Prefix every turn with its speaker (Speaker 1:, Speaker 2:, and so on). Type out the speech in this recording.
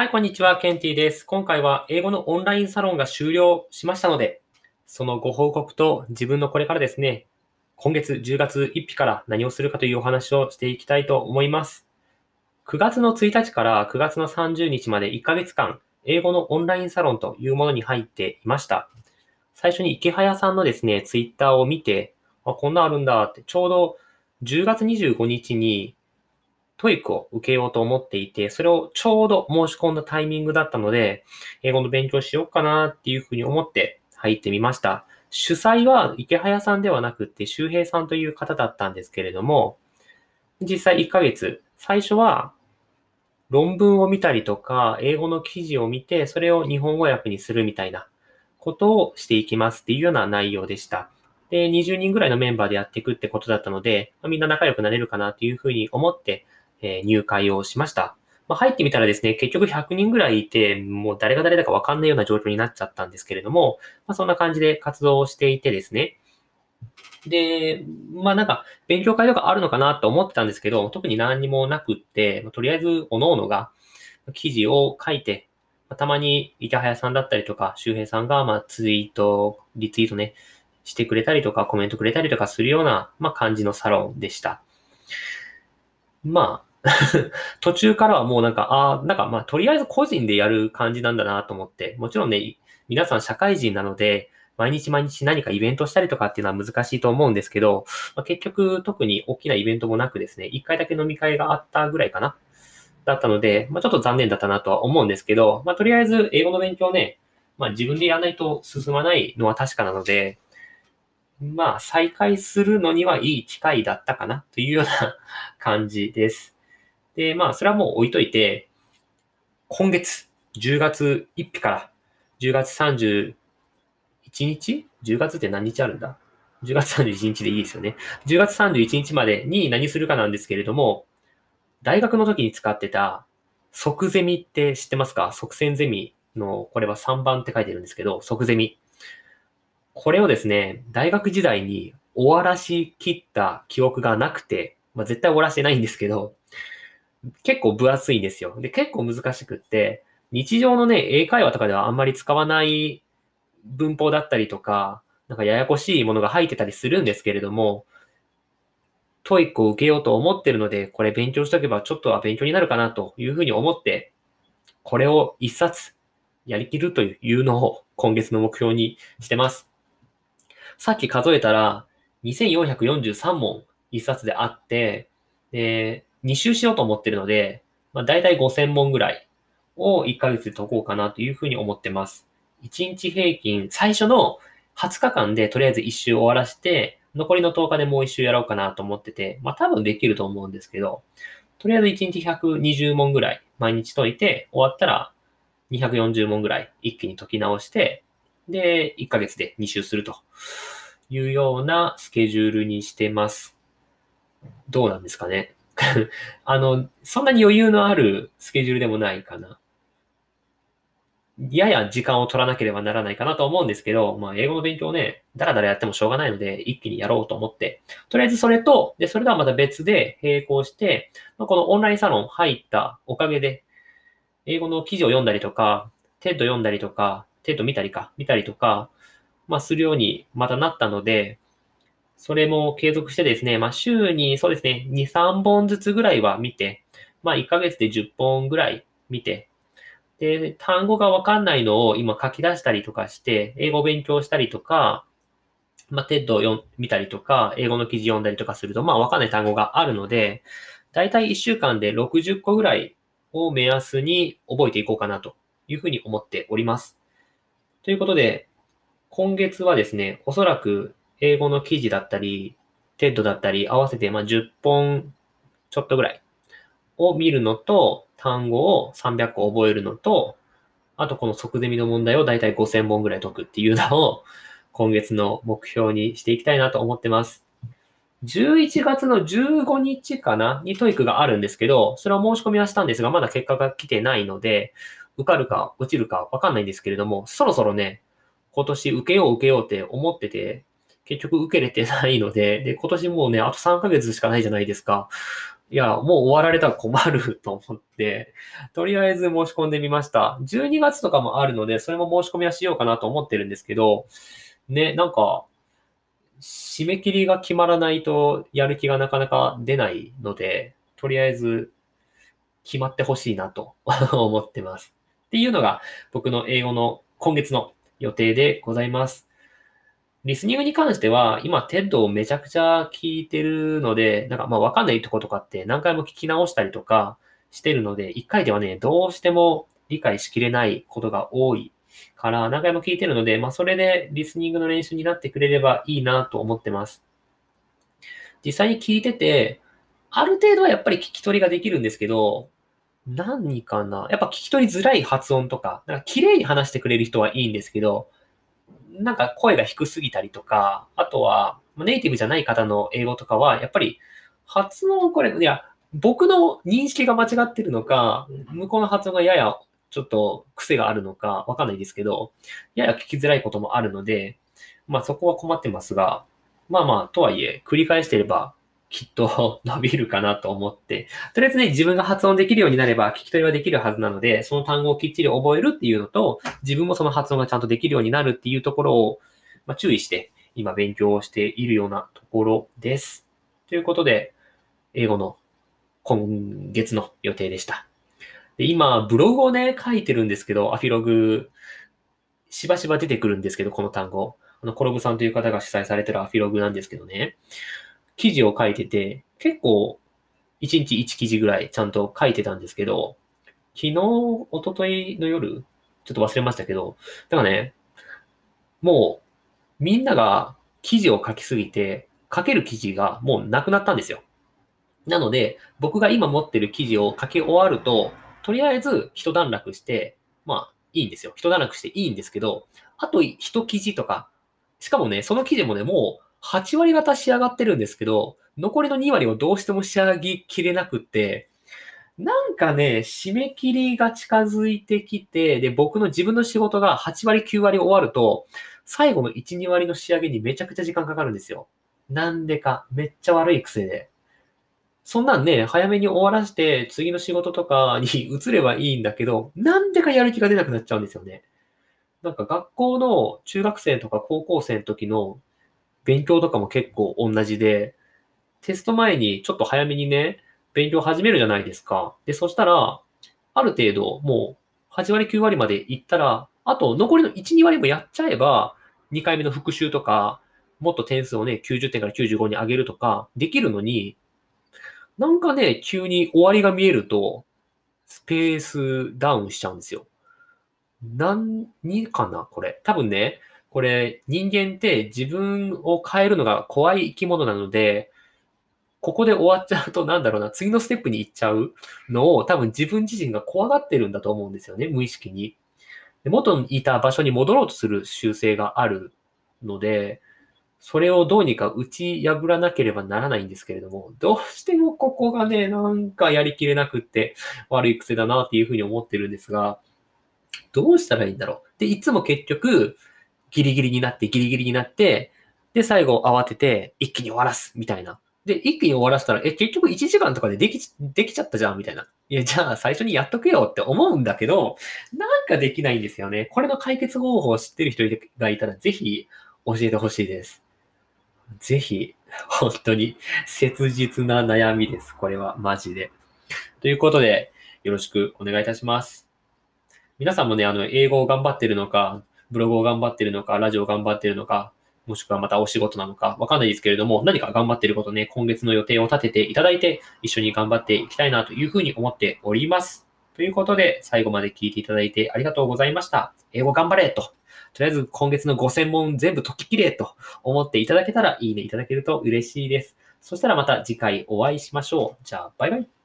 Speaker 1: はい、こんにちは。ケンティです。今回は英語のオンラインサロンが終了しましたので、そのご報告と自分のこれからですね、今月10月1日から何をするかというお話をしていきたいと思います。9月の1日から9月の30日まで1ヶ月間、英語のオンラインサロンというものに入っていました。最初に池早さんのですね、ツイッターを見て、あ、こんなあるんだって、ちょうど10月25日にTOEIC を受けようと思っていて、それをちょうど申し込んだタイミングだったので、英語の勉強しようかなっていうふうに思って入ってみました。主催はイケハヤさんではなくて周平さんという方だったんですけれども、実際1ヶ月、最初は論文を見たりとか、英語の記事を見て、それを日本語訳にするみたいなことをしていきますっていうような内容でした。で、20人ぐらいのメンバーでやっていくってことだったので、みんな仲良くなれるかなっていうふうに思ってえ入会をしました。まあ、入ってみたらですね、結局100人ぐらいいて、もう誰が誰だかわかんないような状況になっちゃったんですけれども、まあ、そんな感じで活動をしていてですね。で、まあなんか、勉強会とかあるのかなと思ってたんですけど、特に何にもなくって、ま、とりあえず、各々が記事を書いて、ま、たまに池早さんだったりとか、周平さんが、まあツイート、リツイートね、してくれたりとか、コメントくれたりとかするような、まあ感じのサロンでした。まあ、途中からはもうなんか、ああ、なんかまあ、とりあえず個人でやる感じなんだなと思って、もちろんね、皆さん社会人なので、毎日毎日何かイベントしたりとかっていうのは難しいと思うんですけど、まあ、結局特に大きなイベントもなくですね、一回だけ飲み会があったぐらいかな。だったので、まあ、ちょっと残念だったなとは思うんですけど、まあ、とりあえず英語の勉強ね、まあ、自分でやらないと進まないのは確かなので、まあ、再開するのにはいい機会だったかなというような感じです。で、まあ、それはもう置いといて、今月、10月1日から10月31日 ?10 月って何日あるんだ ?10 月31日でいいですよね。10月31日までに何するかなんですけれども、大学の時に使ってた即ゼミって知ってますか？即戦ゼミの、これは3番って書いてるんですけど、即ゼミ。これをですね、大学時代に終わらしきった記憶がなくて、まあ、絶対終わらしてないんですけど、結構分厚いんですよ。で、結構難しくって、日常のね、英会話とかではあんまり使わない文法だったりとか、なんかややこしいものが入ってたりするんですけれども、 TOEIC を受けようと思ってるので、これ勉強しとけばちょっとは勉強になるかなというふうに思って、これを一冊やりきるというのを今月の目標にしてます。さっき数えたら、2443問一冊であって、で、2周しようと思ってるので、まあ、大体5000問ぐらいを1ヶ月で解こうかなというふうに思ってます。1日平均、最初の20日間でとりあえず1周終わらせて、残りの10日でもう1周やろうかなと思ってて、まあ多分できると思うんですけど、とりあえず1日120問ぐらい毎日解いて、終わったら240問ぐらい一気に解き直して、で、1ヶ月で2周するというようなスケジュールにしてます。どうなんですかね。あの、そんなに余裕のあるスケジュールでもないかな。やや時間を取らなければならないかなと思うんですけど、まあ、英語の勉強ね、だらだらやってもしょうがないので、一気にやろうと思って、とりあえずそれと、で、それとはまた別で並行して、まあ、このオンラインサロン入ったおかげで、英語の記事を読んだりとか、 TED読んだりとか、 TED見たりか、見たりとか、まあ、するようにまたなったので、それも継続してですね、まあ、週にそうですね、2、3本ずつぐらいは見て、まあ、1ヶ月で10本ぐらい見て、で、単語がわかんないのを今書き出したりとかして、英語勉強したりとか、まあ、 TEDを読見たりとか、英語の記事読んだりとかすると、まあ、わかんない単語があるので、だいたい1週間で60個ぐらいを目安に覚えていこうかなというふうに思っております。ということで、今月はですね、おそらく英語の記事だったり、 TEDだったり、合わせてまあ10本ちょっとぐらいを見るのと、単語を300個覚えるのと、あとこの即ゼミの問題をだいたい5000本ぐらい解くっていうのを今月の目標にしていきたいなと思ってます。11月の15日かなに TOEIC があるんですけど、それを申し込みはしたんですが、まだ結果が来てないので、受かるか落ちるかわかんないんですけれども、そろそろね、今年受けよう受けようって思ってて、結局受けれてないので、で、今年もうね、あと3ヶ月しかないじゃないですか。いや、もう終わられたら困ると思って、とりあえず申し込んでみました。12月とかもあるので、それも申し込みはしようかなと思ってるんですけど、ね、なんか、締め切りが決まらないとやる気がなかなか出ないので、とりあえず決まってほしいなと 思ってます。っていうのが僕の英語の今月の予定でございます。リスニングに関しては、今、 TED をめちゃくちゃ聞いてるので、なんかまあわかんないとことかって何回も聞き直したりとかしてるので、一回ではね、どうしても理解しきれないことが多いから何回も聞いてるので、まあそれでリスニングの練習になってくれればいいなと思ってます。実際に聞いてて、ある程度はやっぱり聞き取りができるんですけど、何かな？やっぱ聞き取りづらい発音とか、なんか綺麗に話してくれる人はいいんですけど、なんか声が低すぎたりとか、あとは、ネイティブじゃない方の英語とかは、やっぱり発音、これ、いや、僕の認識が間違ってるのか、向こうの発音がややちょっと癖があるのかわかんないですけど、やや聞きづらいこともあるので、まあそこは困ってますが、まあまあ、とはいえ、繰り返してればきっと 伸びるかなと思って、とりあえずね、自分が発音できるようになれば聞き取りはできるはずなので、その単語をきっちり覚えるっていうのと、自分もその発音がちゃんとできるようになるっていうところを、まあ、注意して、今勉強をしているようなところです。ということで、英語の今月の予定でした。で今、ブログをね、書いてるんですけど、アフィログ、しばしば出てくるんですけど、この単語。あの、コロブさんという方が主催されてるアフィログなんですけどね。記事を書いてて、結構、1日1記事ぐらいちゃんと書いてたんですけど、昨日、一昨日の夜、ちょっと忘れましたけど、だからね、もう、みんなが記事を書きすぎて、書ける記事がもうなくなったんですよ。なので、僕が今持ってる記事を書き終わると、とりあえず一段落して、まあ、いいんですよ。一段落していいんですけど、あと一記事とか、しかもね、その記事もね、もう8割方仕上がってるんですけど、残りの2割をどうしても仕上げきれなくって、なんかね、締め切りが近づいてきて、で、僕の自分の仕事が8割9割終わると、最後の1、2割の仕上げにめちゃくちゃ時間かかるんですよ。なんでか、めっちゃ悪い癖で。そんなんね、早めに終わらせて、次の仕事とかに移ればいいんだけど、なんでかやる気が出なくなっちゃうんですよね。なんか学校の中学生とか高校生の時の勉強とかも結構同じで、テスト前にちょっと早めにね、勉強始めるじゃないですか。で、そしたら、ある程度もう8割9割まで行ったら、あと残りの1、2割もやっちゃえば、2回目の復習とか、もっと点数をね、90点から95に上げるとか、できるのに、なんかね、急に終わりが見えると、スペースダウンしちゃうんですよ。何かなこれ。多分ね、これ、人間って自分を変えるのが怖い生き物なので、ここで終わっちゃうと、なんだろうな、次のステップに行っちゃうのを多分自分自身が怖がってるんだと思うんですよね、無意識に。元にいた場所に戻ろうとする習性があるので、それをどうにか打ち破らなければならないんですけれども、どうしてもここがね、なんかやりきれなくって悪い癖だなっていうふうに思ってるんですが、どうしたらいいんだろう。で、いつも結局、ギリギリになって、ギリギリになって、で、最後慌てて一気に終わらす、みたいな。で、一気に終わらせたら、え、結局1時間とかででき、できちゃったじゃん、みたいな。いや、じゃあ最初にやっとくよって思うんだけど、なんかできないんですよね。これの解決方法を知ってる人がいたら、ぜひ教えてほしいです。ぜひ、本当に切実な悩みです。これは、マジで。ということで、よろしくお願いいたします。皆さんもね、あの、英語を頑張ってるのか、ブログを頑張ってるのか、ラジオを頑張ってるのか、もしくはまたお仕事なのか、わかんないですけれども、何か頑張ってることね、今月の予定を立てていただいて、一緒に頑張っていきたいなというふうに思っております。ということで、最後まで聞いていただいてありがとうございました。英語頑張れと。とりあえず今月の5000問全部解ききれと思っていただけたらいいねいただけると嬉しいです。そしたらまた次回お会いしましょう。じゃあ、バイバイ。